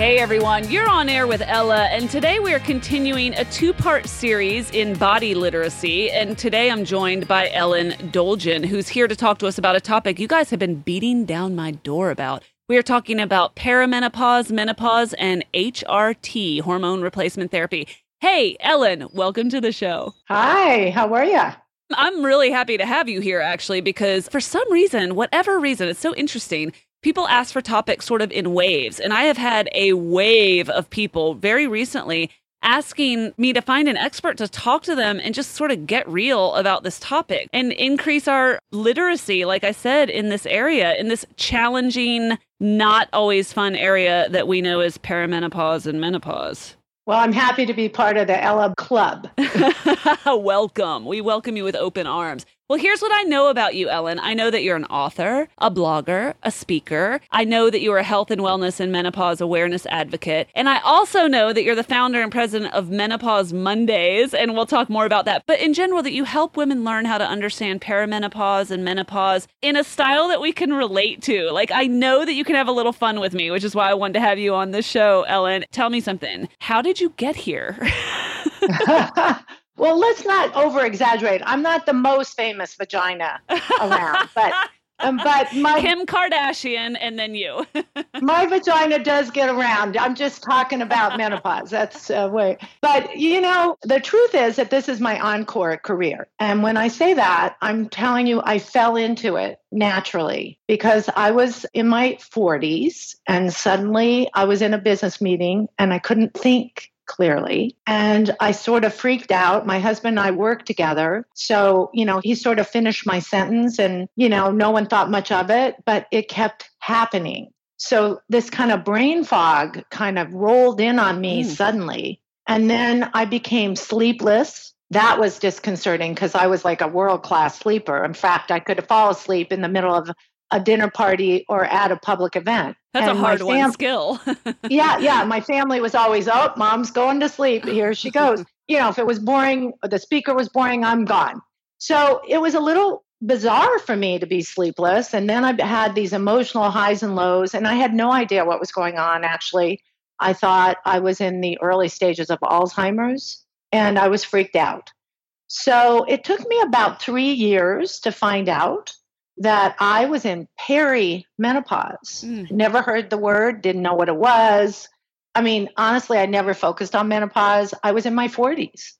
Hey everyone, you're on air with Ella, and today we are continuing a two part series in body literacy. And today I'm joined by Ellen Dolgen, who's here to talk to us about a topic you guys have been beating down my door about. We are talking about perimenopause, menopause, and HRT, hormone replacement therapy. Hey, Ellen, welcome to the show. Hi, how are you? I'm really happy to have you here, actually, because for some reason, whatever reason, it's so interesting people ask for topics sort of in waves. And I have had a wave of people very recently asking me to find an expert to talk to them and just sort of get real about this topic and increase our literacy, like I said, in this area, in this challenging, not always fun area that we know as perimenopause and menopause. Well, I'm happy to be part of the Ella Club. welcome. We welcome you with open arms. Well, here's what I know about you, Ellen. I know that you're an author, a blogger, a speaker. I know that you are a health and wellness and menopause awareness advocate. And I also know that you're the founder and president of Menopause Mondays. And we'll talk more about that. But in general, that you help women learn how to understand perimenopause and menopause in a style that we can relate to. Like, I know that you can have a little fun with me, which is why I wanted to have you on this show, Ellen. Tell me something. How did you get here? Well, let's not over exaggerate. I'm not the most famous vagina around, but um, but my Kim Kardashian and then you. my vagina does get around. I'm just talking about menopause. That's uh, way. But you know, the truth is that this is my encore career, and when I say that, I'm telling you, I fell into it naturally because I was in my 40s, and suddenly I was in a business meeting and I couldn't think clearly. And I sort of freaked out. My husband and I worked together. So, you know, he sort of finished my sentence and, you know, no one thought much of it, but it kept happening. So this kind of brain fog kind of rolled in on me mm. suddenly. And then I became sleepless. That was disconcerting because I was like a world class sleeper. In fact, I could fall asleep in the middle of a dinner party or at a public event. That's and a hard fam- one skill. yeah, yeah. My family was always, oh, mom's going to sleep. Here she goes. you know, if it was boring, the speaker was boring, I'm gone. So it was a little bizarre for me to be sleepless. And then I had these emotional highs and lows, and I had no idea what was going on, actually. I thought I was in the early stages of Alzheimer's, and I was freaked out. So it took me about three years to find out that I was in perimenopause. Mm. Never heard the word, didn't know what it was. I mean, honestly, I never focused on menopause. I was in my 40s.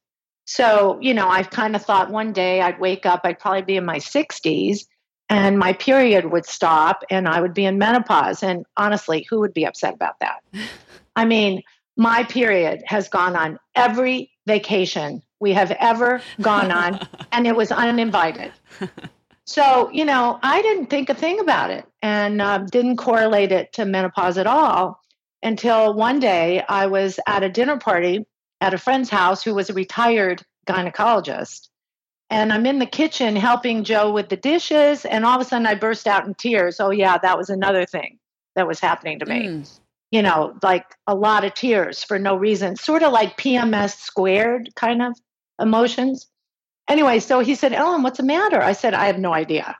So, you know, I kind of thought one day I'd wake up, I'd probably be in my 60s, and my period would stop and I would be in menopause. And honestly, who would be upset about that? I mean, my period has gone on every vacation we have ever gone on, and it was uninvited. So, you know, I didn't think a thing about it and uh, didn't correlate it to menopause at all until one day I was at a dinner party at a friend's house who was a retired gynecologist. And I'm in the kitchen helping Joe with the dishes, and all of a sudden I burst out in tears. Oh, yeah, that was another thing that was happening to me. Mm. You know, like a lot of tears for no reason, sort of like PMS squared kind of emotions. Anyway, so he said, Ellen, what's the matter? I said, I have no idea.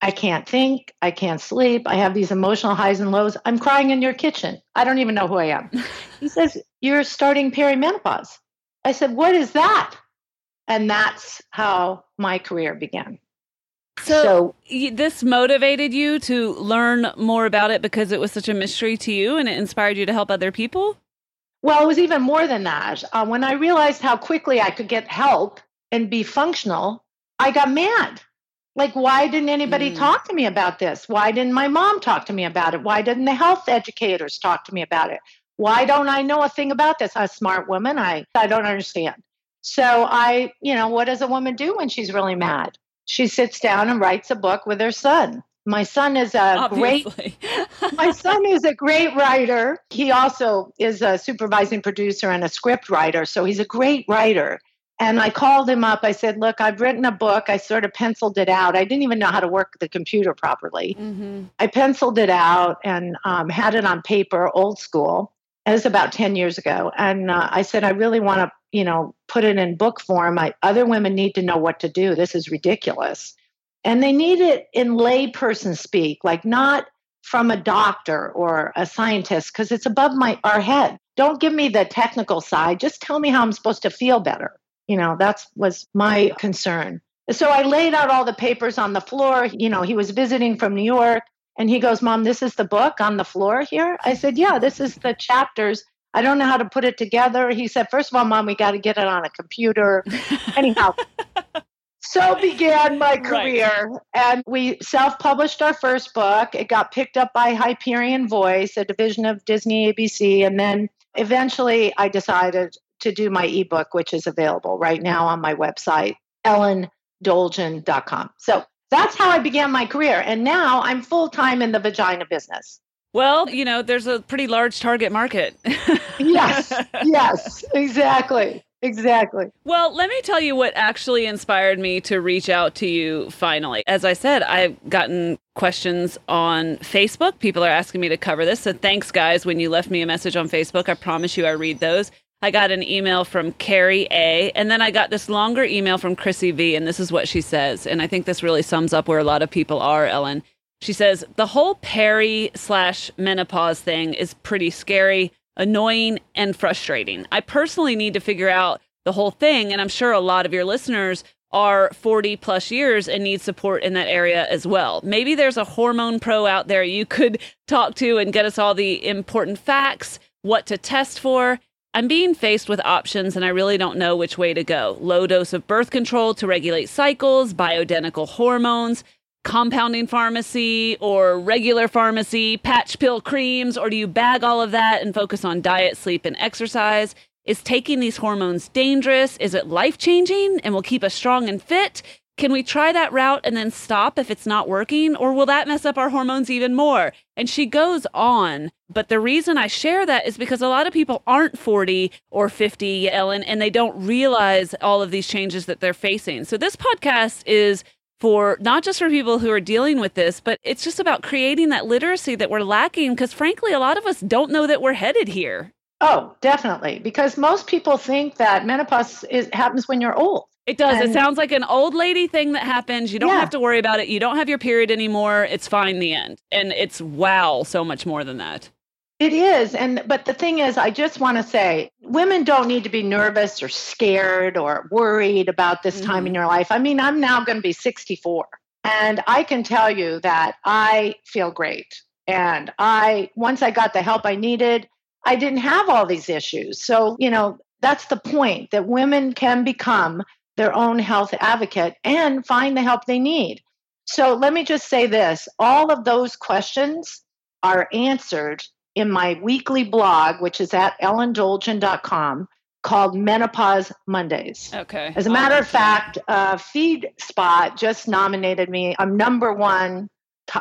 I can't think. I can't sleep. I have these emotional highs and lows. I'm crying in your kitchen. I don't even know who I am. he says, You're starting perimenopause. I said, What is that? And that's how my career began. So, so, this motivated you to learn more about it because it was such a mystery to you and it inspired you to help other people? Well, it was even more than that. Uh, when I realized how quickly I could get help and be functional, I got mad. Like, why didn't anybody mm. talk to me about this? Why didn't my mom talk to me about it? Why didn't the health educators talk to me about it? Why don't I know a thing about this? I'm a smart woman. I, I don't understand. So I, you know, what does a woman do when she's really mad? She sits down and writes a book with her son. My son is a Obviously. great My son is a great writer. He also is a supervising producer and a script writer, so he's a great writer. And I called him up. I said, Look, I've written a book. I sort of penciled it out. I didn't even know how to work the computer properly. Mm-hmm. I penciled it out and um, had it on paper, old school. It was about 10 years ago. And uh, I said, I really want to, you know, put it in book form. I, other women need to know what to do. This is ridiculous. And they need it in layperson speak, like not from a doctor or a scientist, because it's above my our head. Don't give me the technical side. Just tell me how I'm supposed to feel better. You know, that's was my concern. So I laid out all the papers on the floor. You know, he was visiting from New York and he goes, Mom, this is the book on the floor here? I said, Yeah, this is the chapters. I don't know how to put it together. He said, First of all, Mom, we got to get it on a computer. Anyhow, so began my career. Right. And we self published our first book. It got picked up by Hyperion Voice, a division of Disney ABC. And then eventually I decided to do my ebook, which is available right now on my website, ellendolgen.com. So that's how I began my career. And now I'm full time in the vagina business. Well, you know, there's a pretty large target market. yes, yes, exactly. Exactly. Well, let me tell you what actually inspired me to reach out to you finally. As I said, I've gotten questions on Facebook. People are asking me to cover this. So thanks, guys. When you left me a message on Facebook, I promise you I read those. I got an email from Carrie A, and then I got this longer email from Chrissy V, and this is what she says. And I think this really sums up where a lot of people are, Ellen. She says, The whole peri slash menopause thing is pretty scary, annoying, and frustrating. I personally need to figure out the whole thing, and I'm sure a lot of your listeners are 40 plus years and need support in that area as well. Maybe there's a hormone pro out there you could talk to and get us all the important facts, what to test for I'm being faced with options and I really don't know which way to go. Low dose of birth control to regulate cycles, bioidentical hormones, compounding pharmacy or regular pharmacy, patch pill creams, or do you bag all of that and focus on diet, sleep, and exercise? Is taking these hormones dangerous? Is it life changing and will keep us strong and fit? Can we try that route and then stop if it's not working? Or will that mess up our hormones even more? And she goes on. But the reason I share that is because a lot of people aren't 40 or 50, Ellen, and they don't realize all of these changes that they're facing. So this podcast is for not just for people who are dealing with this, but it's just about creating that literacy that we're lacking because frankly, a lot of us don't know that we're headed here. Oh, definitely. Because most people think that menopause is, happens when you're old. It does. And, it sounds like an old lady thing that happens. You don't yeah. have to worry about it. You don't have your period anymore. It's fine the end. And it's wow, so much more than that. It is. And but the thing is, I just want to say women don't need to be nervous or scared or worried about this mm-hmm. time in mm-hmm. your life. I mean, I'm now going to be 64. And I can tell you that I feel great. And I once I got the help I needed, I didn't have all these issues. So, you know, that's the point that women can become their own health advocate and find the help they need. So let me just say this all of those questions are answered in my weekly blog, which is at ellendolgen.com, called Menopause Mondays. Okay. As a matter of fact, uh, Feedspot just nominated me. I'm number one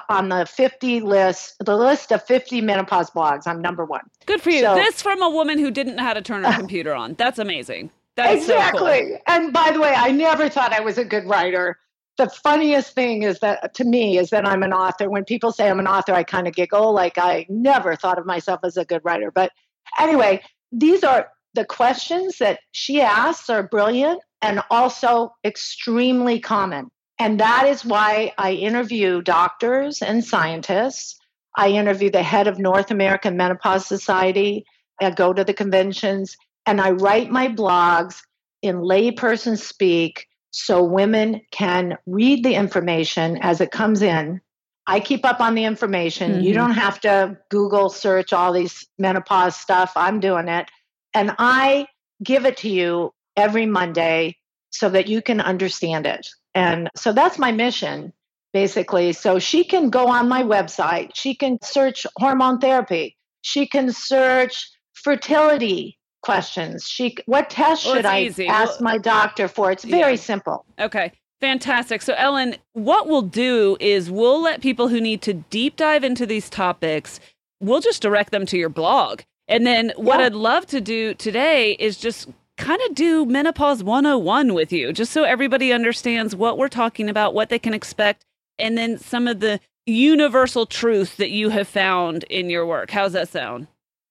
on the 50 list, the list of 50 menopause blogs. I'm number one. Good for you. So, this from a woman who didn't know how to turn her computer on. That's amazing. That's exactly. So cool. And by the way, I never thought I was a good writer. The funniest thing is that to me is that I'm an author. When people say I'm an author, I kind of giggle. Like I never thought of myself as a good writer. But anyway, these are the questions that she asks are brilliant and also extremely common. And that is why I interview doctors and scientists. I interview the head of North American Menopause Society. I go to the conventions and I write my blogs in layperson speak so women can read the information as it comes in. I keep up on the information. Mm-hmm. You don't have to Google search all these menopause stuff. I'm doing it. And I give it to you every Monday so that you can understand it. And so that's my mission, basically. So she can go on my website, she can search hormone therapy, she can search fertility questions. She, what test well, should I easy. ask well, my doctor for? It's very yeah. simple. Okay. Fantastic. So, Ellen, what we'll do is we'll let people who need to deep dive into these topics, we'll just direct them to your blog. And then what yeah. I'd love to do today is just kind of do menopause 101 with you, just so everybody understands what we're talking about, what they can expect, and then some of the universal truth that you have found in your work. How's that sound?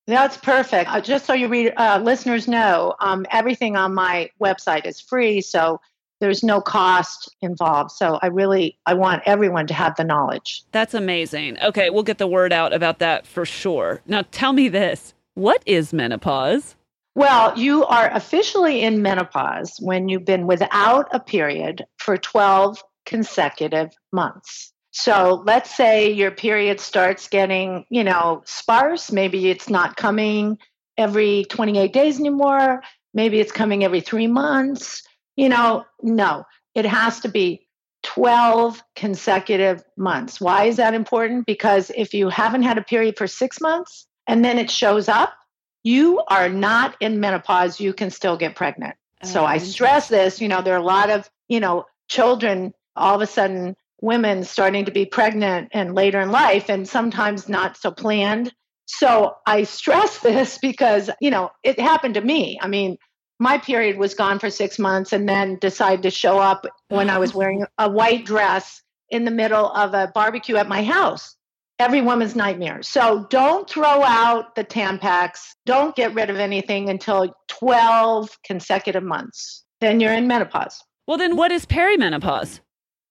That's perfect. Uh, just so you read, uh, listeners know, um, everything on my website is free, so there's no cost involved. So I really I want everyone to have the knowledge. That's amazing. Okay, we'll get the word out about that for sure. Now tell me this. What is menopause? Well, you are officially in menopause when you've been without a period for 12 consecutive months. So let's say your period starts getting, you know, sparse. Maybe it's not coming every 28 days anymore. Maybe it's coming every three months. You know, no, it has to be 12 consecutive months. Why is that important? Because if you haven't had a period for six months and then it shows up, you are not in menopause. You can still get pregnant. so I stress this. You know, there are a lot of, you know, children all of a sudden women starting to be pregnant and later in life and sometimes not so planned. So I stress this because, you know, it happened to me. I mean, my period was gone for six months and then decided to show up when I was wearing a white dress in the middle of a barbecue at my house. Every woman's nightmare. So don't throw out the Tampax. Don't get rid of anything until 12 consecutive months. Then you're in menopause. Well, then what is perimenopause?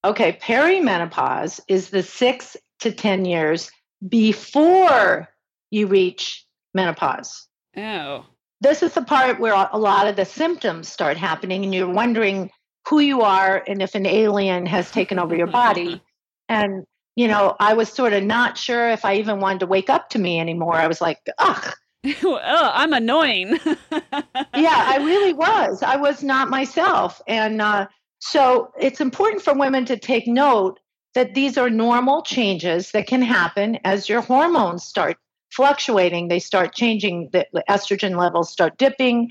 Okay, perimenopause is the six to 10 years before you reach menopause. Oh. This is the part where a lot of the symptoms start happening, and you're wondering who you are and if an alien has taken over your body. and, you know, I was sort of not sure if I even wanted to wake up to me anymore. I was like, ugh. oh, I'm annoying. yeah, I really was. I was not myself. And, uh, so it's important for women to take note that these are normal changes that can happen as your hormones start fluctuating. They start changing, the, the estrogen levels start dipping,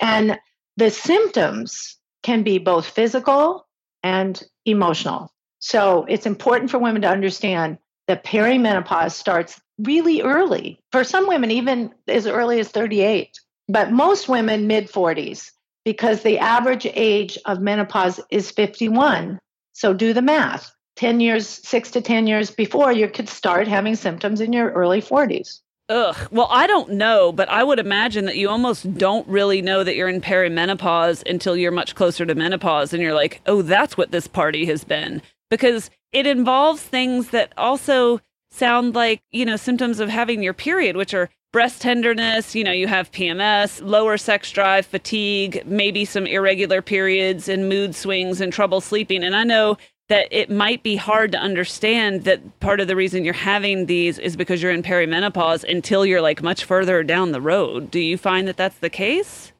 and the symptoms can be both physical and emotional. So it's important for women to understand that perimenopause starts really early. For some women, even as early as 38, but most women mid 40s because the average age of menopause is 51. So do the math. 10 years, six to 10 years before, you could start having symptoms in your early 40s. Ugh. Well, I don't know, but I would imagine that you almost don't really know that you're in perimenopause until you're much closer to menopause and you're like, oh, that's what this party has been. Because it involves things that also sound like, you know, symptoms of having your period, which are breast tenderness, you know, you have PMS, lower sex drive, fatigue, maybe some irregular periods and mood swings and trouble sleeping. And I know that it might be hard to understand that part of the reason you're having these is because you're in perimenopause until you're like much further down the road. Do you find that that's the case?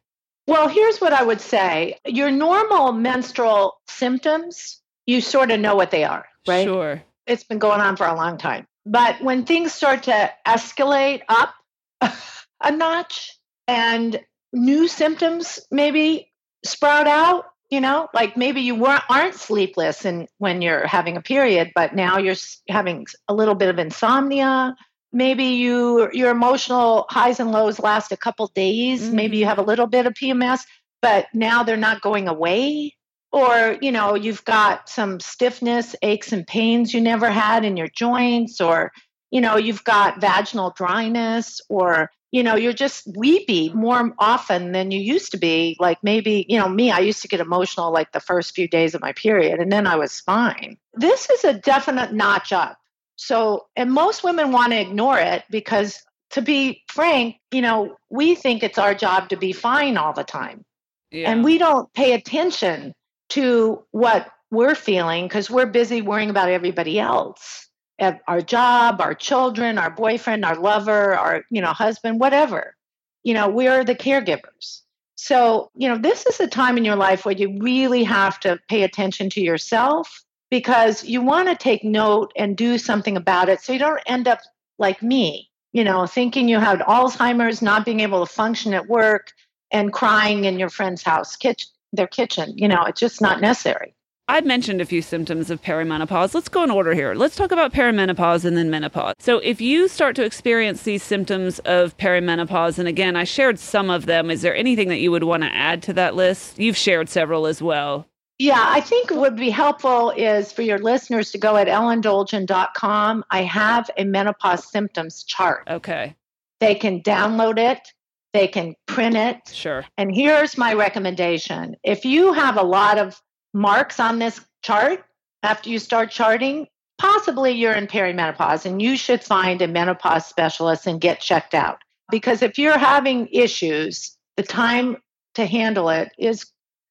Well, here's what I would say your normal menstrual symptoms, you sort of know what they are, right? Sure. It's been going on for a long time. But when things start to escalate up, a notch and new symptoms maybe sprout out you know like maybe you weren't aren't sleepless and when you're having a period but now you're having a little bit of insomnia maybe you your emotional highs and lows last a couple days mm-hmm. maybe you have a little bit of pms but now they're not going away or you know you've got some stiffness aches and pains you never had in your joints or you know, you've got vaginal dryness or you know, you're just weepy more often than you used to be. Like maybe, you know, me, I used to get emotional like the first few days of my period and then I was fine. This is a definite notch up. So, and most women want to ignore it because to be frank, you know, we think it's our job to be fine all the time. Yeah. And we don't pay attention to what we're feeling because we're busy worrying about everybody else our job, our children, our boyfriend, our lover, our you know husband, whatever. You know, we're the caregivers. So, you know, this is a time in your life where you really have to pay attention to yourself because you want to take note and do something about it so you don't end up like me, you know, thinking you had Alzheimer's, not being able to function at work and crying in your friend's house, kitchen, their kitchen. You know, it's just not necessary. I've mentioned a few symptoms of perimenopause. Let's go in order here. Let's talk about perimenopause and then menopause. So, if you start to experience these symptoms of perimenopause, and again, I shared some of them, is there anything that you would want to add to that list? You've shared several as well. Yeah, I think what would be helpful is for your listeners to go at ellendolgen.com. I have a menopause symptoms chart. Okay. They can download it, they can print it. Sure. And here's my recommendation if you have a lot of marks on this chart after you start charting, possibly you're in perimenopause and you should find a menopause specialist and get checked out. Because if you're having issues, the time to handle it is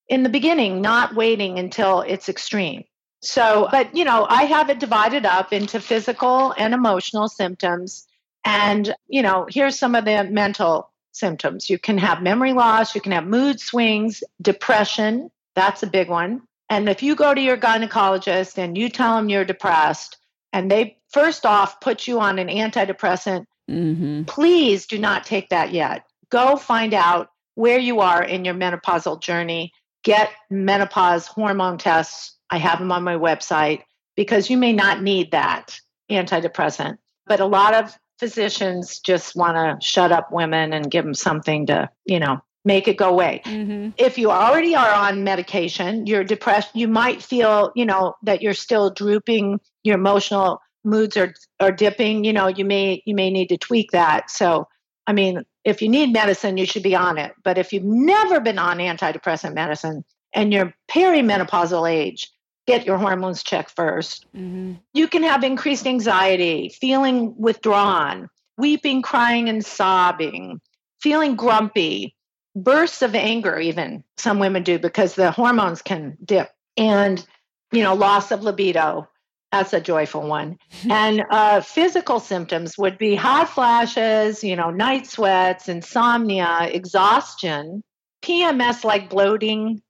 in the beginning, not waiting until it's extreme. So, but you know, I have it divided up into physical and emotional symptoms. And, you know, here's some of the mental symptoms. You can have memory loss, you can have mood swings, depression. That's a big one. And if you go to your gynecologist and you tell them you're depressed, and they first off put you on an antidepressant, mm-hmm. please do not take that yet. Go find out where you are in your menopausal journey. Get menopause hormone tests. I have them on my website because you may not need that antidepressant. But a lot of physicians just want to shut up women and give them something to, you know, make it go away. Mm-hmm. If you already are on medication, you're depressed, you might feel, you know, that you're still drooping, your emotional moods are are dipping, you know, you may you may need to tweak that. So, I mean, if you need medicine, you should be on it. But if you've never been on antidepressant medicine and you're perimenopausal age, get your hormones checked 1st mm-hmm. You can have increased anxiety, feeling withdrawn, weeping, crying, and sobbing, feeling grumpy, bursts of anger, even some women do because the hormones can dip, and you know, loss of libido. That's a joyful one. and uh, physical symptoms would be hot flashes, you know, night sweats, insomnia, exhaustion, PMS like bloating,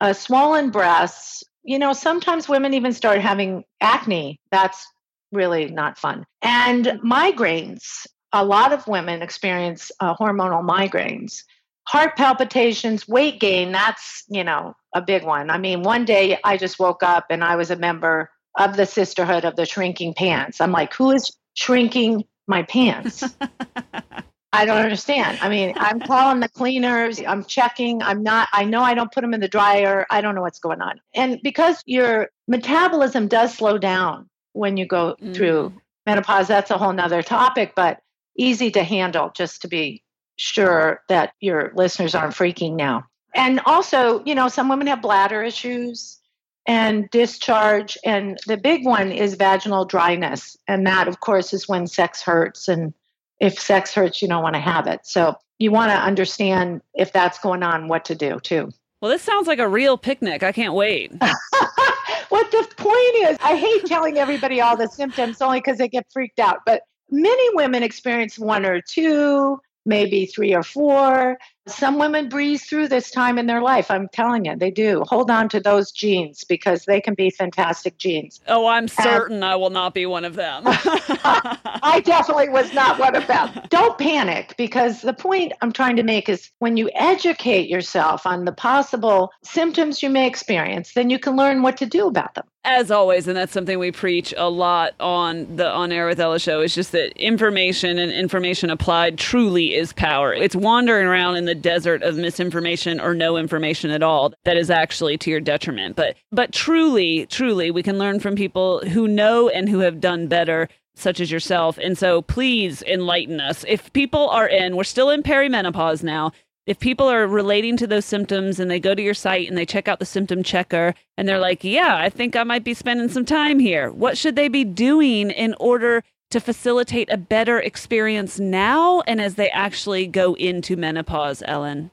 uh, swollen breasts. You know, sometimes women even start having acne. That's really not fun. And migraines. A lot of women experience uh, hormonal migraines heart palpitations, weight gain, that's, you know, a big one. I mean, one day I just woke up and I was a member of the Sisterhood of the Shrinking Pants. I'm like, who is shrinking my pants? I don't understand. I mean, I'm calling the cleaners, I'm checking, I'm not, I know I don't put them in the dryer. I don't know what's going on. And because your metabolism does slow down when you go mm. through menopause, that's a whole nother topic, but easy to handle just to be sure that your listeners aren't freaking now. And also, you know, some women have bladder issues and discharge. And the big one is vaginal dryness. And that, of course, is when sex hurts. And if sex hurts, you don't want to have it. So you want to understand if that's going on, what to do too. Well, this sounds like a real picnic. I can't wait. what the point is, I hate telling everybody all the symptoms only because they get freaked out. But many women experience one or two maybe three or four. Some women breeze through this time in their life. I'm telling you, they do. Hold on to those genes because they can be fantastic genes. Oh, I'm certain and I will not be one of them. I definitely was not one of them. Don't panic because the point I'm trying to make is when you educate yourself on the possible symptoms you may experience, then you can learn what to do about them as always, and that's something we preach a lot on the On Air with Ella show, is just that information and information applied truly is power. It's wandering around in the desert of misinformation or no information at all that is actually to your detriment. But but truly, truly, we can learn from people who know and who have done better such as yourself. And so please enlighten us. If people are in, we're still in perimenopause now if people are relating to those symptoms and they go to your site and they check out the symptom checker and they're like, yeah, I think I might be spending some time here, what should they be doing in order to facilitate a better experience now and as they actually go into menopause, Ellen?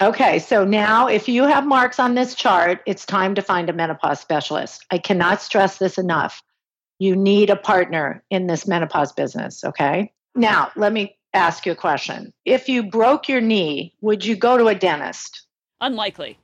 Okay, so now if you have marks on this chart, it's time to find a menopause specialist. I cannot stress this enough. You need a partner in this menopause business, okay? Now, let me ask you a question. If you broke your knee, would you go to a dentist? Unlikely.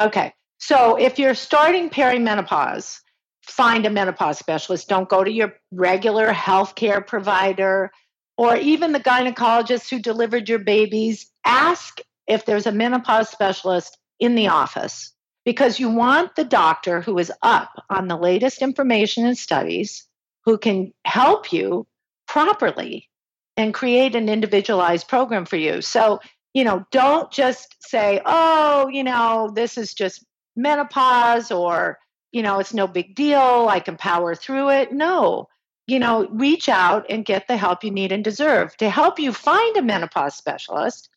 Okay. So if you're starting perimenopause, find a menopause specialist. Don't go to your regular healthcare provider or even the gynecologist who delivered your babies. Ask if there's a menopause specialist in the office because you want the doctor who is up on the latest information and studies who can help you properly and create an individualized program for you. So, you know, don't just say, oh, you know, this is just menopause or, you know, it's no big deal. I can power through it. No, you know, reach out and get the help you need and deserve. To help you find a menopause specialist,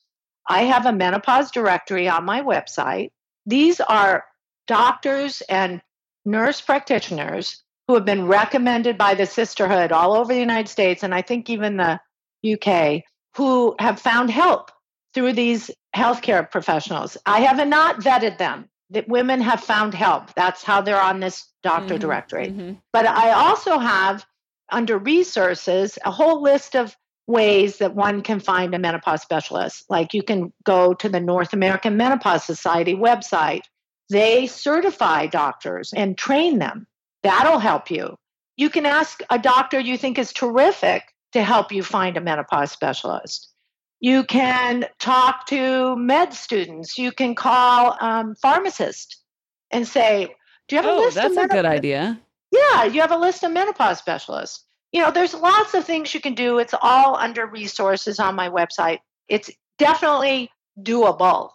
I have a menopause directory on my website. These are doctors and nurse practitioners who have been recommended by the sisterhood all over the United States and I think even the UK who have found help through these healthcare professionals. I have not vetted them. That women have found help. That's how they're on this doctor mm-hmm, directory. Mm-hmm. But I also have under resources a whole list of ways that one can find a menopause specialist. Like you can go to the North American Menopause Society website. They certify doctors and train them. That'll help you. You can ask a doctor you think is terrific to help you find a menopause specialist. You can talk to med students. You can call um, pharmacists and say, "Do you have oh, a list?" That's of a good idea. Yeah, you have a list of menopause specialists. You know, there's lots of things you can do. It's all under resources on my website. It's definitely doable.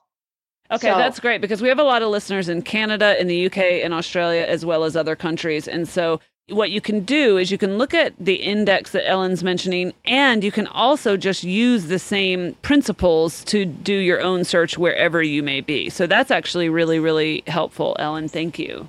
Okay, so, that's great because we have a lot of listeners in Canada, in the UK, in Australia, as well as other countries. And so what you can do is you can look at the index that Ellen's mentioning, and you can also just use the same principles to do your own search wherever you may be. So that's actually really, really helpful, Ellen. Thank you.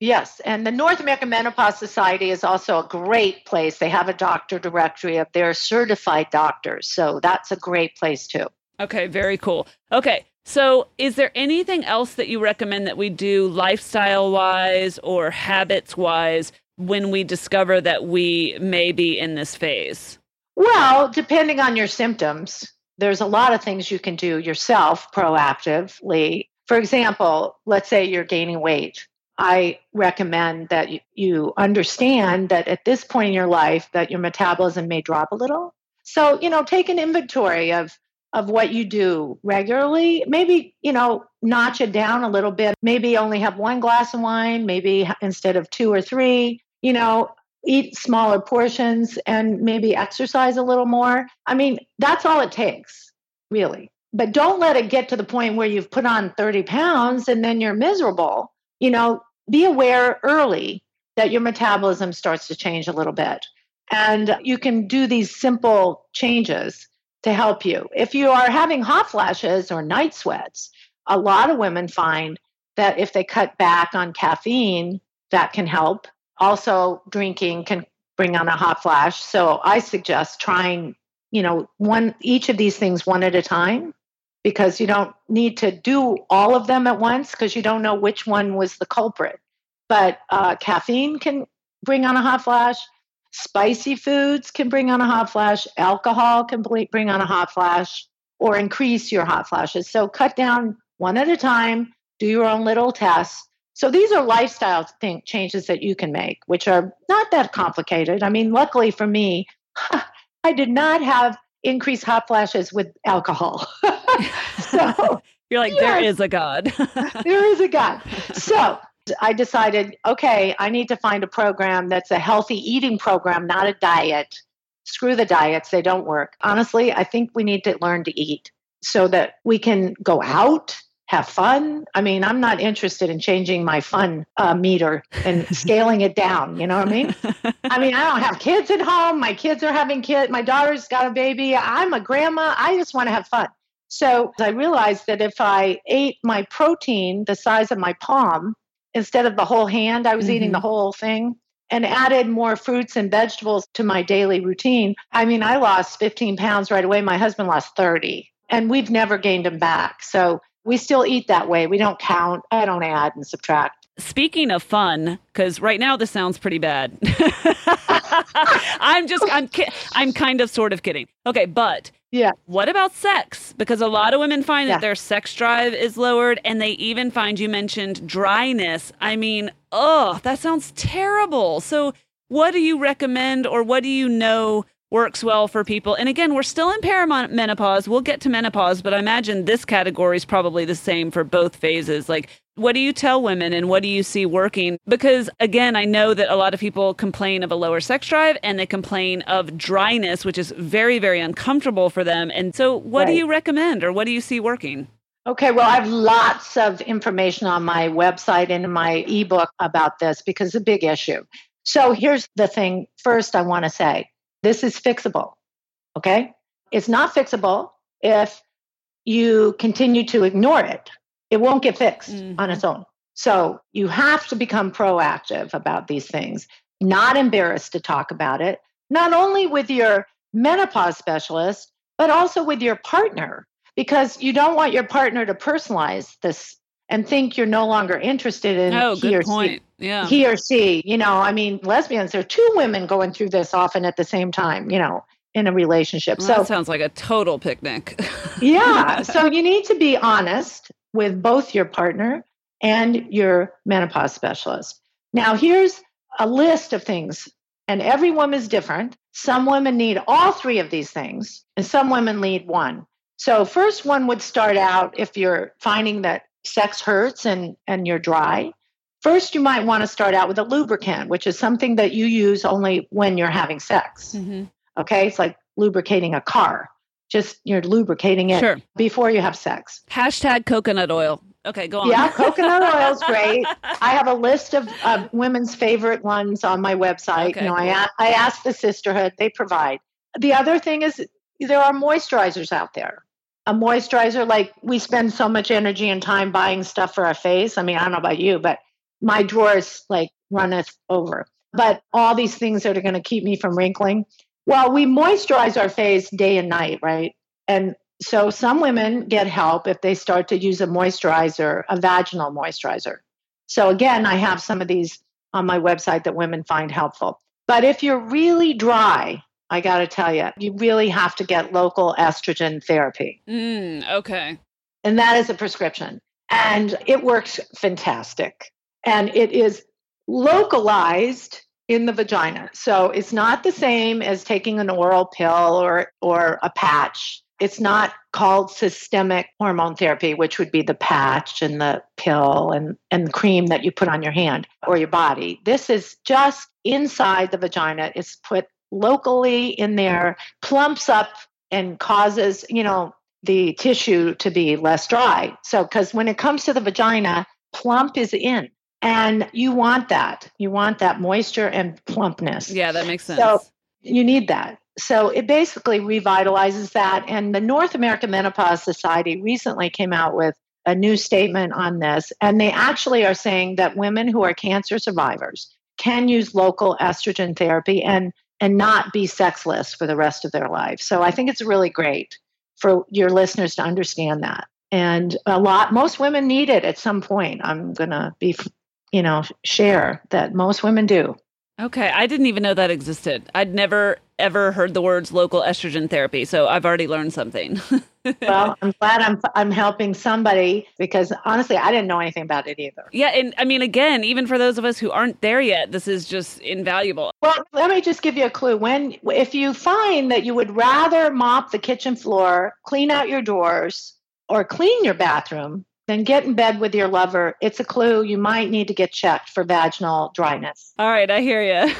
Yes, and the North American Menopause Society is also a great place. They have a doctor directory of their certified doctors. So that's a great place too. Okay, very cool. Okay, so is there anything else that you recommend that we do lifestyle wise or habits wise when we discover that we may be in this phase? Well, depending on your symptoms, there's a lot of things you can do yourself proactively. For example, let's say you're gaining weight I recommend that you understand that at this point in your life that your metabolism may drop a little. So, you know, take an inventory of of what you do regularly. Maybe, you know, notch it down a little bit. Maybe only have one glass of wine, maybe instead of two or three, you know, eat smaller portions and maybe exercise a little more. I mean, that's all it takes, really. But don't let it get to the point where you've put on 30 pounds and then you're miserable. You know, be aware early that your metabolism starts to change a little bit. And you can do these simple changes to help you. If you are having hot flashes or night sweats, a lot of women find that if they cut back on caffeine, that can help. Also, drinking can bring on a hot flash. So I suggest trying, you know, one each of these things one at a time because you don't need to do all of them at once because you don't know which one was the culprit. But uh, caffeine can bring on a hot flash. Spicy foods can bring on a hot flash. Alcohol can bring on a hot flash or increase your hot flashes. So cut down one at a time, do your own little tests. So these are lifestyle thing, changes that you can make, which are not that complicated. I mean, luckily for me, I did not have increased hot flashes with alcohol. so you're like, yes, there is a God. there is a God. So I decided, okay, I need to find a program that's a healthy eating program, not a diet. Screw the diets, they don't work. Honestly, I think we need to learn to eat so that we can go out, have fun. I mean, I'm not interested in changing my fun uh, meter and scaling it down. You know what I mean? I mean, I don't have kids at home. My kids are having kids. My daughter's got a baby. I'm a grandma. I just want to have fun. So I realized that if I ate my protein the size of my palm instead of the whole hand, I was mm-hmm. eating the whole thing and added more fruits and vegetables to my daily routine. I mean, I lost 15 pounds right away. My husband lost 30, and we've never gained them back. So we still eat that way. We don't count, I don't add and subtract. Speaking of fun, because right now this sounds pretty bad. I'm just, I'm, ki- I'm kind of sort of kidding. Okay, but yeah. What about sex? Because a lot of women find yeah. that their sex drive is lowered, and they even find you mentioned dryness. I mean, oh, that sounds terrible. So, what do you recommend, or what do you know works well for people? And again, we're still in perimenopause. We'll get to menopause, but I imagine this category is probably the same for both phases. Like, What do you tell women and what do you see working? Because again, I know that a lot of people complain of a lower sex drive and they complain of dryness, which is very, very uncomfortable for them. And so, what right. do you recommend or what do you see working? Okay, well, I have lots of information on my website and in my ebook about this because it's a big issue. So, here's the thing first, I want to say this is fixable. Okay? It's not fixable if you continue to ignore it it won't get fixed mm-hmm. on its own. So you have to become proactive about these things, not embarrassed to talk about it, not only with your menopause specialist, but also with your partner, because you don't want your partner to personalize this and think you're no longer interested in oh, he or point. C. Yeah. He or she. You know, I mean, lesbians, there are two women going through this often at the same time, you know, in a relationship. Well, so that sounds like a total picnic. yeah. So you need to be honest with both your partner and your menopause specialist. Now, here's a list of things, and every woman is different. Some women need all three of these things, and some women need one. So, first one would start out if you're finding that sex hurts and, and you're dry. First, you might want to start out with a lubricant, which is something that you use only when you're having sex. Mm-hmm. Okay, it's like lubricating a car just you're lubricating it sure. before you have sex. Hashtag coconut oil. Okay, go on. Yeah, coconut oil is great. I have a list of uh, women's favorite ones on my website. Okay, you know, cool. I I ask the sisterhood; they provide. The other thing is there are moisturizers out there. A moisturizer, like we spend so much energy and time buying stuff for our face. I mean, I don't know about you, but my drawers like runneth over. But all these things that are going to keep me from wrinkling. Well, we moisturize our face day and night, right? And so some women get help if they start to use a moisturizer, a vaginal moisturizer. So again, I have some of these on my website that women find helpful. But if you're really dry, I got to tell you, you really have to get local estrogen therapy. Mm, okay. And that is a prescription. And it works fantastic. And it is localized in the vagina. So it's not the same as taking an oral pill or or a patch. It's not called systemic hormone therapy, which would be the patch and the pill and, and the cream that you put on your hand or your body. This is just inside the vagina. It's put locally in there, plumps up and causes, you know, the tissue to be less dry. So, because when it comes to the vagina, plump is in. And you want that. You want that moisture and plumpness. Yeah, that makes sense. So you need that. So it basically revitalizes that. And the North American Menopause Society recently came out with a new statement on this. And they actually are saying that women who are cancer survivors can use local estrogen therapy and and not be sexless for the rest of their life. So I think it's really great for your listeners to understand that. And a lot, most women need it at some point. I'm going to be you know, share that most women do. Okay, I didn't even know that existed. I'd never ever heard the words local estrogen therapy, so I've already learned something. well, I'm glad I'm I'm helping somebody because honestly, I didn't know anything about it either. Yeah, and I mean again, even for those of us who aren't there yet, this is just invaluable. Well, let me just give you a clue. When if you find that you would rather mop the kitchen floor, clean out your drawers, or clean your bathroom then get in bed with your lover. It's a clue you might need to get checked for vaginal dryness. All right, I hear you.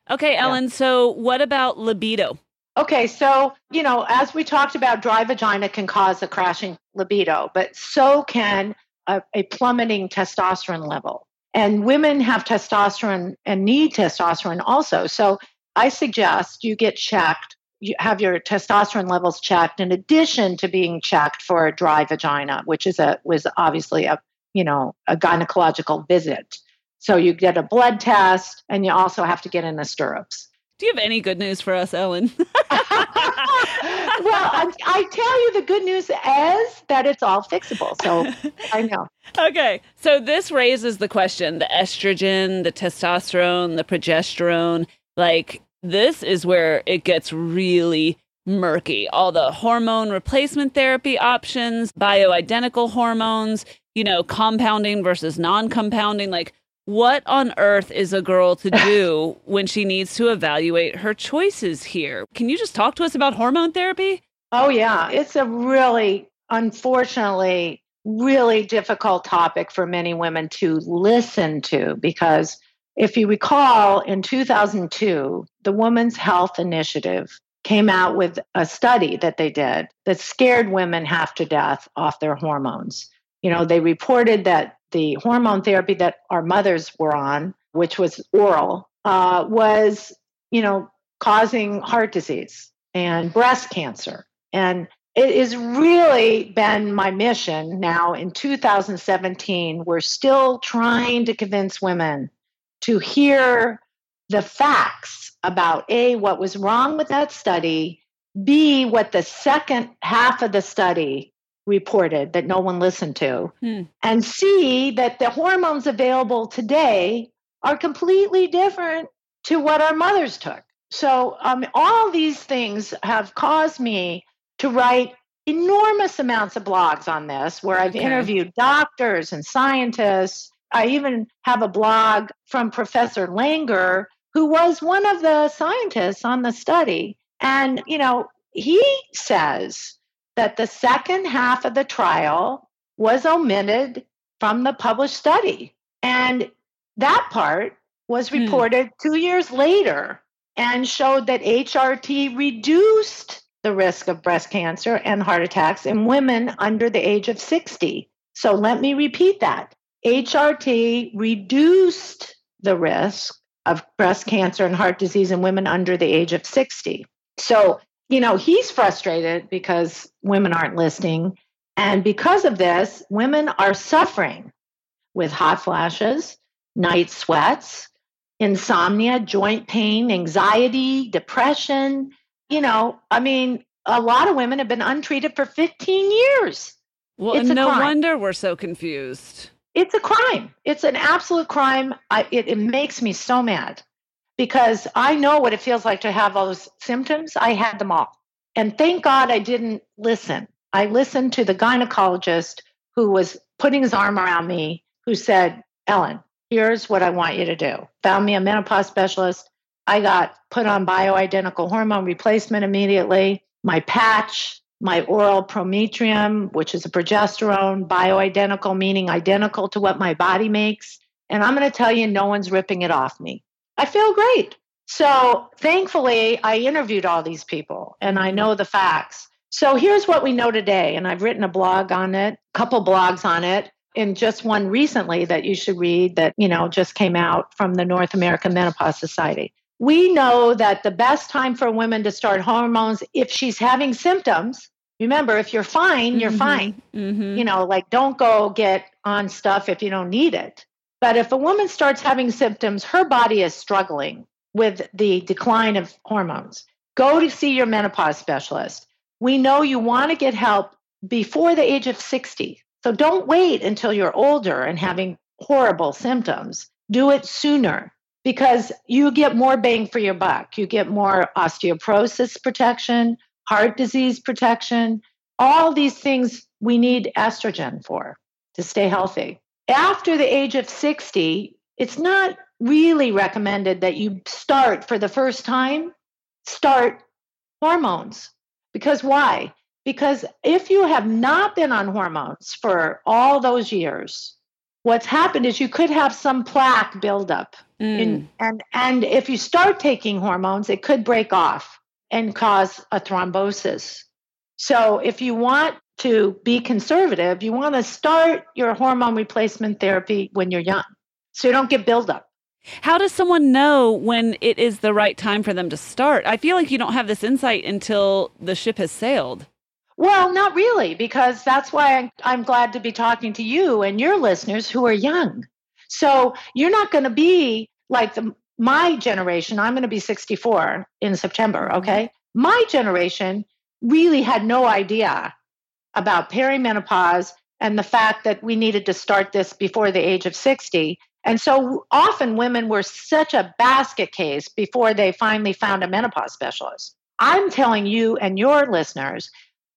okay, Ellen, yeah. so what about libido? Okay, so, you know, as we talked about, dry vagina can cause a crashing libido, but so can a, a plummeting testosterone level. And women have testosterone and need testosterone also. So I suggest you get checked you have your testosterone levels checked in addition to being checked for a dry vagina, which is a was obviously a you know a gynecological visit. So you get a blood test, and you also have to get in the stirrups. Do you have any good news for us, Ellen? well, I, I, tell you, the good news is that it's all fixable. So I know. Okay. So this raises the question the estrogen, the testosterone, the progesterone. Like, this is where it gets really murky. All the hormone replacement therapy options, bioidentical hormones, you know, compounding versus non compounding. Like, what on earth is a girl to do when she needs to evaluate her choices here? Can you just talk to us about hormone therapy? Oh, yeah. It's a really, unfortunately, really difficult topic for many women to listen to because if you recall, in 2002, the Women's Health Initiative came out with a study that they did that scared women half to death off their hormones. You know, they reported that the hormone therapy that our mothers were on, which was oral, uh, was, you know, causing heart disease and breast cancer. And it has really been my mission now in 2017. We're still trying to convince women to hear the facts about A, what was wrong with that study, B, what the second half of the study reported that no one listened to, hmm. and C, that the hormones available today are completely different to what our mothers took. So, um, all these things have caused me to write enormous amounts of blogs on this, where I've okay. interviewed doctors and scientists. I even have a blog from Professor Langer, who was one of the scientists on the study. And, you know, he says that the second half of the trial was omitted from the published study. And that part was hmm. reported two years later and showed that HRT reduced the risk of breast cancer and heart attacks in women under the age of 60. So let me repeat that. HRT reduced the risk of breast cancer and heart disease in women under the age of 60. So, you know, he's frustrated because women aren't listening. And because of this, women are suffering with hot flashes, night sweats, insomnia, joint pain, anxiety, depression. You know, I mean, a lot of women have been untreated for 15 years. Well, it's no crime. wonder we're so confused. It's a crime. It's an absolute crime. I, it, it makes me so mad because I know what it feels like to have all those symptoms. I had them all. And thank God I didn't listen. I listened to the gynecologist who was putting his arm around me, who said, Ellen, here's what I want you to do. Found me a menopause specialist. I got put on bioidentical hormone replacement immediately. My patch, my oral prometrium, which is a progesterone, bioidentical, meaning identical to what my body makes. And I'm going to tell you, no one's ripping it off me. I feel great. So thankfully, I interviewed all these people and I know the facts. So here's what we know today. And I've written a blog on it, a couple blogs on it and just one recently that you should read that, you know, just came out from the North American Menopause Society. We know that the best time for women to start hormones if she's having symptoms, remember if you're fine, you're mm-hmm. fine. Mm-hmm. You know, like don't go get on stuff if you don't need it. But if a woman starts having symptoms, her body is struggling with the decline of hormones. Go to see your menopause specialist. We know you want to get help before the age of 60. So don't wait until you're older and having horrible symptoms. Do it sooner because you get more bang for your buck. You get more osteoporosis protection, heart disease protection, all these things we need estrogen for to stay healthy. After the age of 60, it's not really recommended that you start for the first time, start hormones. Because why? Because if you have not been on hormones for all those years, what's happened is you could have some plaque buildup. Mm. In, and, and if you start taking hormones, it could break off and cause a thrombosis. So if you want to be conservative, you want to start your hormone replacement therapy when you're young so you don't get buildup. How does someone know when it is the right time for them to start? I feel like you don't have this insight until the ship has sailed. Well, not really, because that's why I'm, I'm glad to be talking to you and your listeners who are young. So you're not going to be like the, my generation. I'm going to be 64 in September. Mm-hmm. Okay. My generation really had no idea about perimenopause and the fact that we needed to start this before the age of 60. And so often women were such a basket case before they finally found a menopause specialist. I'm telling you and your listeners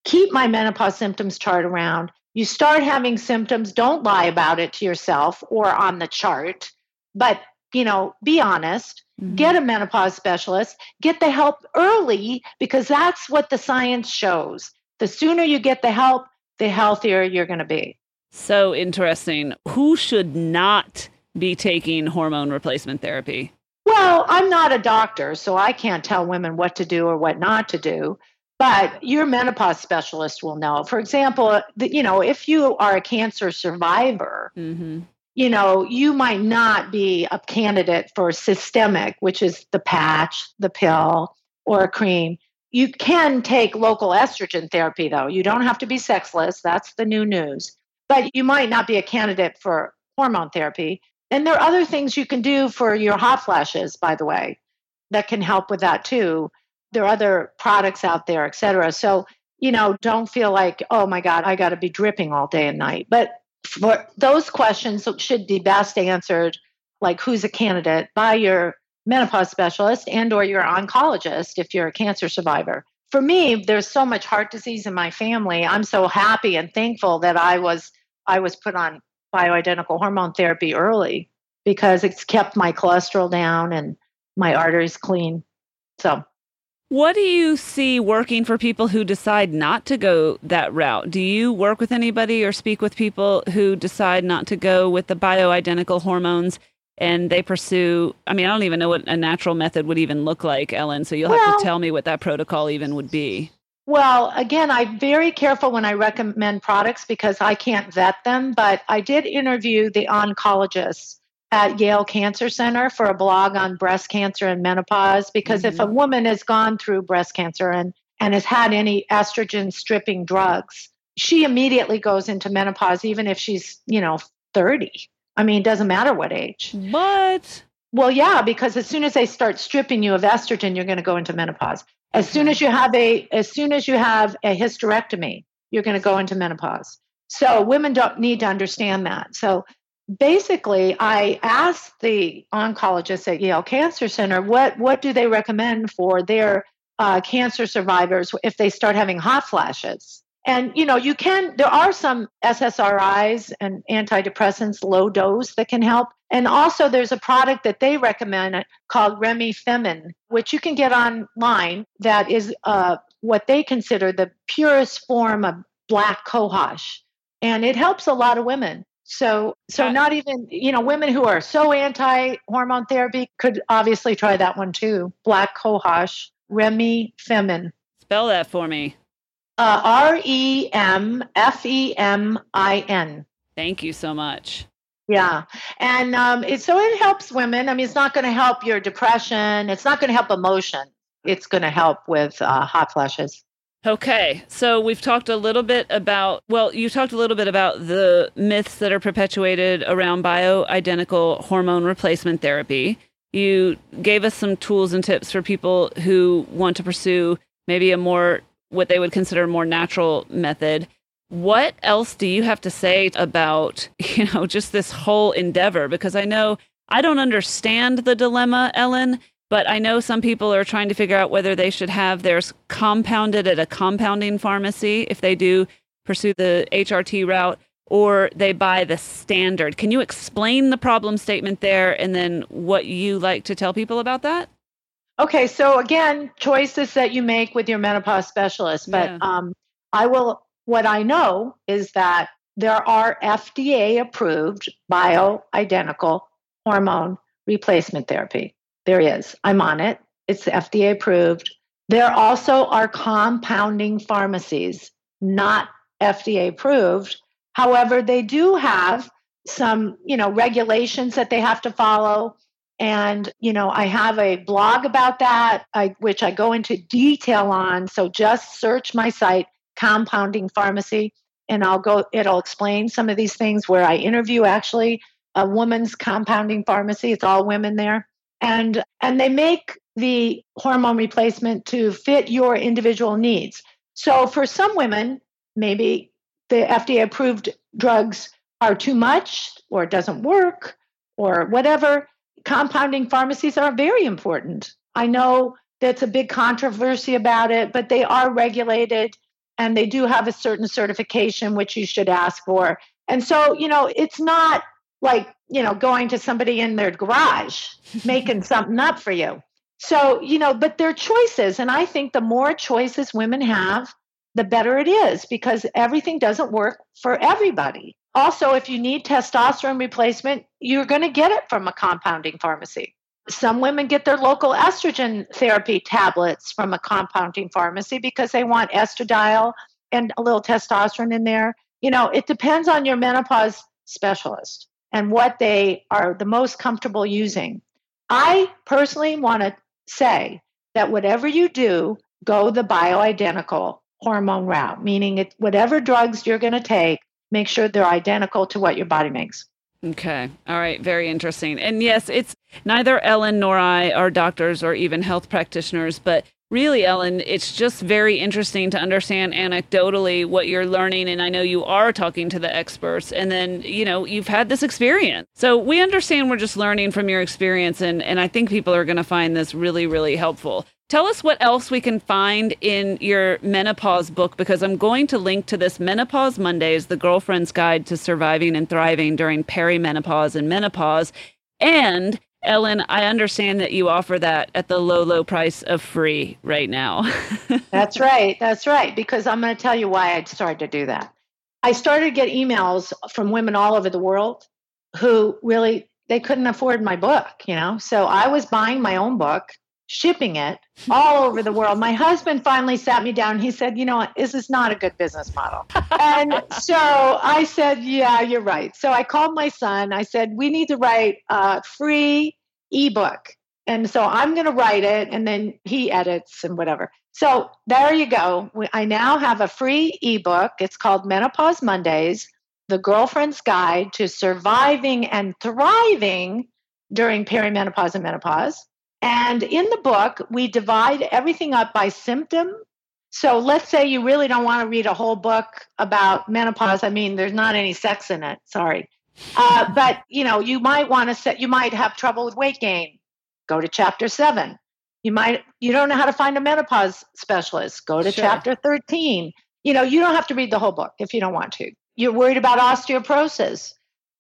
keep my menopause symptoms chart around. You start having symptoms, don't lie about it to yourself or on the chart, but you know, be honest, mm-hmm. get a menopause specialist, get the help early because that's what the science shows. The sooner you get the help, the healthier you're going to be. So interesting. Who should not be taking hormone replacement therapy? Well, I'm not a doctor, so I can't tell women what to do or what not to do. But your menopause specialist will know. For example, you know, if you are a cancer survivor, mm-hmm. you know, you might not be a candidate for systemic, which is the patch, the pill, or a cream. You can take local estrogen therapy, though. You don't have to be sexless. That's the new news. But you might not be a candidate for hormone therapy. And there are other things you can do for your hot flashes, by the way, that can help with that too. There are other products out there, et cetera. So, you know, don't feel like, oh my God, I got to be dripping all day and night. But for those questions should be best answered, like who's a candidate, by your menopause specialist and or your oncologist if you're a cancer survivor. For me, there's so much heart disease in my family. I'm so happy and thankful that I was I was put on bioidentical hormone therapy early because it's kept my cholesterol down and my arteries clean. So, what do you see working for people who decide not to go that route? Do you work with anybody or speak with people who decide not to go with the bioidentical hormones and they pursue? I mean, I don't even know what a natural method would even look like, Ellen. So you'll well, have to tell me what that protocol even would be. Well, again, I'm very careful when I recommend products because I can't vet them, but I did interview the oncologist at Yale Cancer Center for a blog on breast cancer and menopause because mm-hmm. if a mm-hmm. woman has gone through breast cancer and and has had any estrogen stripping drugs, she immediately goes into menopause even if she's, you know, 30. I mean, it doesn't matter what age. What? Well, yeah, because as soon as they start stripping you of estrogen, you're going to go into menopause. As soon as you have a as soon as you have a hysterectomy, you're going to go into menopause. So women don't need to understand that. So basically, I asked the oncologist at Yale Cancer Center what what do they recommend for their uh, cancer survivors if they start having hot flashes. And you know, you can there are some SSRIs and antidepressants low dose that can help. And also there's a product that they recommend called Remifemin, which you can get online that is uh, what they consider the purest form of black cohosh. And it helps a lot of women. So so not even, you know, women who are so anti hormone therapy could obviously try that one too. Black cohosh, Remy Remifemin. Spell that for me. Uh, R E M F E M I N. Thank you so much. Yeah. And um, it, so it helps women. I mean, it's not going to help your depression, it's not going to help emotion. It's going to help with uh, hot flashes. Okay, so we've talked a little bit about, well, you talked a little bit about the myths that are perpetuated around bioidentical hormone replacement therapy. You gave us some tools and tips for people who want to pursue maybe a more what they would consider more natural method. What else do you have to say about, you know, just this whole endeavor? Because I know I don't understand the dilemma, Ellen, but I know some people are trying to figure out whether they should have theirs compounded at a compounding pharmacy if they do pursue the HRT route or they buy the standard. Can you explain the problem statement there and then what you like to tell people about that? Okay, so again, choices that you make with your menopause specialist. But yeah. um, I will, what I know is that there are FDA approved bioidentical hormone replacement therapy. There is. I'm on it. It's FDA approved. There also are compounding pharmacies, not FDA approved. However, they do have some, you know, regulations that they have to follow and, you know, I have a blog about that, I, which I go into detail on. So just search my site, Compounding Pharmacy, and I'll go, it'll explain some of these things where I interview actually a woman's compounding pharmacy. It's all women there. And, and they make the hormone replacement to fit your individual needs. So for some women, maybe the FDA approved drugs are too much or it doesn't work or whatever compounding pharmacies are very important. I know that's a big controversy about it, but they are regulated and they do have a certain certification which you should ask for. And so, you know, it's not like, you know, going to somebody in their garage making something up for you. So, you know, but they're choices. And I think the more choices women have, the better it is because everything doesn't work for everybody. also, if you need testosterone replacement, you're going to get it from a compounding pharmacy. Some women get their local estrogen therapy tablets from a compounding pharmacy because they want estradiol and a little testosterone in there. You know, it depends on your menopause specialist and what they are the most comfortable using. I personally want to say that whatever you do, go the bioidentical hormone route, meaning it, whatever drugs you're going to take, make sure they're identical to what your body makes. Okay. All right. Very interesting. And yes, it's neither Ellen nor I are doctors or even health practitioners, but really, Ellen, it's just very interesting to understand anecdotally what you're learning. And I know you are talking to the experts, and then, you know, you've had this experience. So we understand we're just learning from your experience. And, and I think people are going to find this really, really helpful. Tell us what else we can find in your menopause book because I'm going to link to this Menopause Mondays, the girlfriend's guide to surviving and thriving during perimenopause and menopause. And Ellen, I understand that you offer that at the low, low price of free right now. that's right. That's right. Because I'm going to tell you why I started to do that. I started to get emails from women all over the world who really they couldn't afford my book, you know. So I was buying my own book shipping it all over the world. My husband finally sat me down. He said, You know what? This is not a good business model. and so I said, Yeah, you're right. So I called my son. I said, We need to write a free ebook. And so I'm going to write it and then he edits and whatever. So there you go. I now have a free ebook. It's called Menopause Mondays The Girlfriend's Guide to Surviving and Thriving During Perimenopause and Menopause. And in the book, we divide everything up by symptom. So let's say you really don't want to read a whole book about menopause. I mean, there's not any sex in it. Sorry. Uh, but you know, you might want to set. You might have trouble with weight gain. Go to chapter seven. You might. You don't know how to find a menopause specialist. Go to sure. chapter thirteen. You know, you don't have to read the whole book if you don't want to. You're worried about osteoporosis.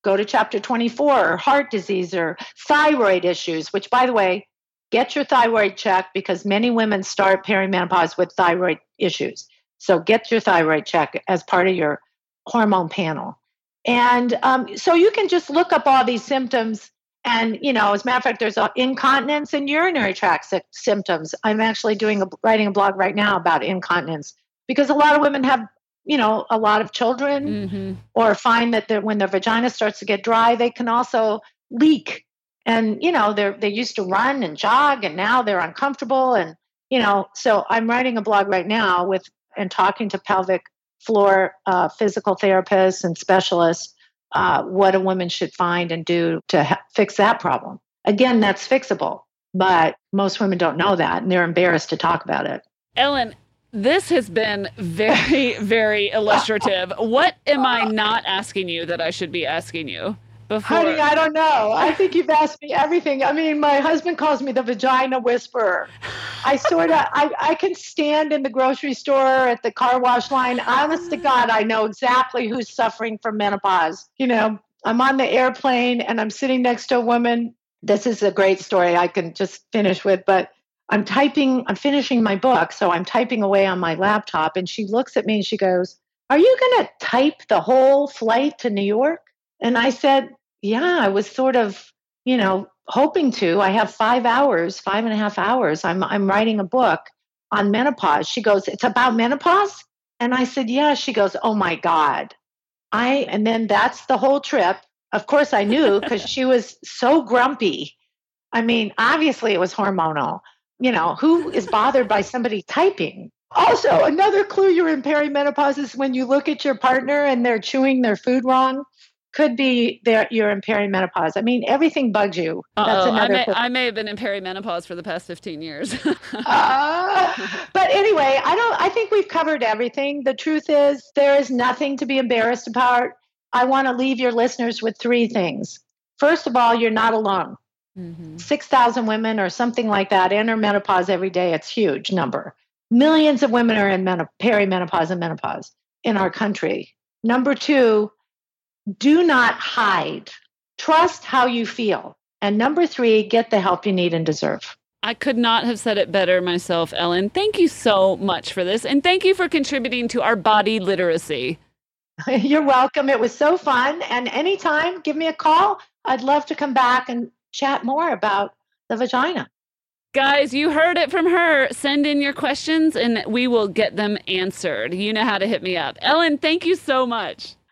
Go to chapter 24, or heart disease or thyroid issues, which, by the way, get your thyroid checked because many women start perimenopause with thyroid issues. So get your thyroid check as part of your hormone panel. And um, so you can just look up all these symptoms. And, you know, as a matter of fact, there's incontinence and urinary tract symptoms. I'm actually doing a, writing a blog right now about incontinence because a lot of women have, you know, a lot of children mm-hmm. or find that when their vagina starts to get dry, they can also leak and you know they're they used to run and jog and now they're uncomfortable. And you know so i'm writing a blog right now with and talking to pelvic floor uh, physical therapists and specialists uh, what a woman should find and do to ha- fix that problem. Again that's fixable but most women don't know that and they're embarrassed to talk about it. Ellen this has been very very illustrative. What am i not asking you that i should be asking you before? Honey, I don't know. I think you've asked me everything. I mean, my husband calls me the vagina whisperer. I sort of, I, I can stand in the grocery store at the car wash line. Honest to God, I know exactly who's suffering from menopause. You know, I'm on the airplane and I'm sitting next to a woman. This is a great story I can just finish with, but I'm typing, I'm finishing my book. So I'm typing away on my laptop. And she looks at me and she goes, Are you going to type the whole flight to New York? And I said, yeah, I was sort of, you know, hoping to. I have five hours, five and a half hours. I'm I'm writing a book on menopause. She goes, It's about menopause? And I said, Yeah. She goes, Oh my God. I and then that's the whole trip. Of course I knew because she was so grumpy. I mean, obviously it was hormonal. You know, who is bothered by somebody typing? Also, another clue you're in perimenopause is when you look at your partner and they're chewing their food wrong could be that you're in perimenopause. I mean, everything bugs you. That's another. I may, I may, have been in perimenopause for the past 15 years. uh, but anyway, I don't. I think we've covered everything. The truth is, there is nothing to be embarrassed about. I want to leave your listeners with three things. First of all, you're not alone. Mm-hmm. 6,000 women or something like that enter menopause every day. It's huge number. Millions of women are in menop- perimenopause and menopause in our country. Number two, do not hide. Trust how you feel. And number three, get the help you need and deserve. I could not have said it better myself, Ellen. Thank you so much for this. And thank you for contributing to our body literacy. You're welcome. It was so fun. And anytime, give me a call. I'd love to come back and chat more about the vagina. Guys, you heard it from her. Send in your questions and we will get them answered. You know how to hit me up. Ellen, thank you so much.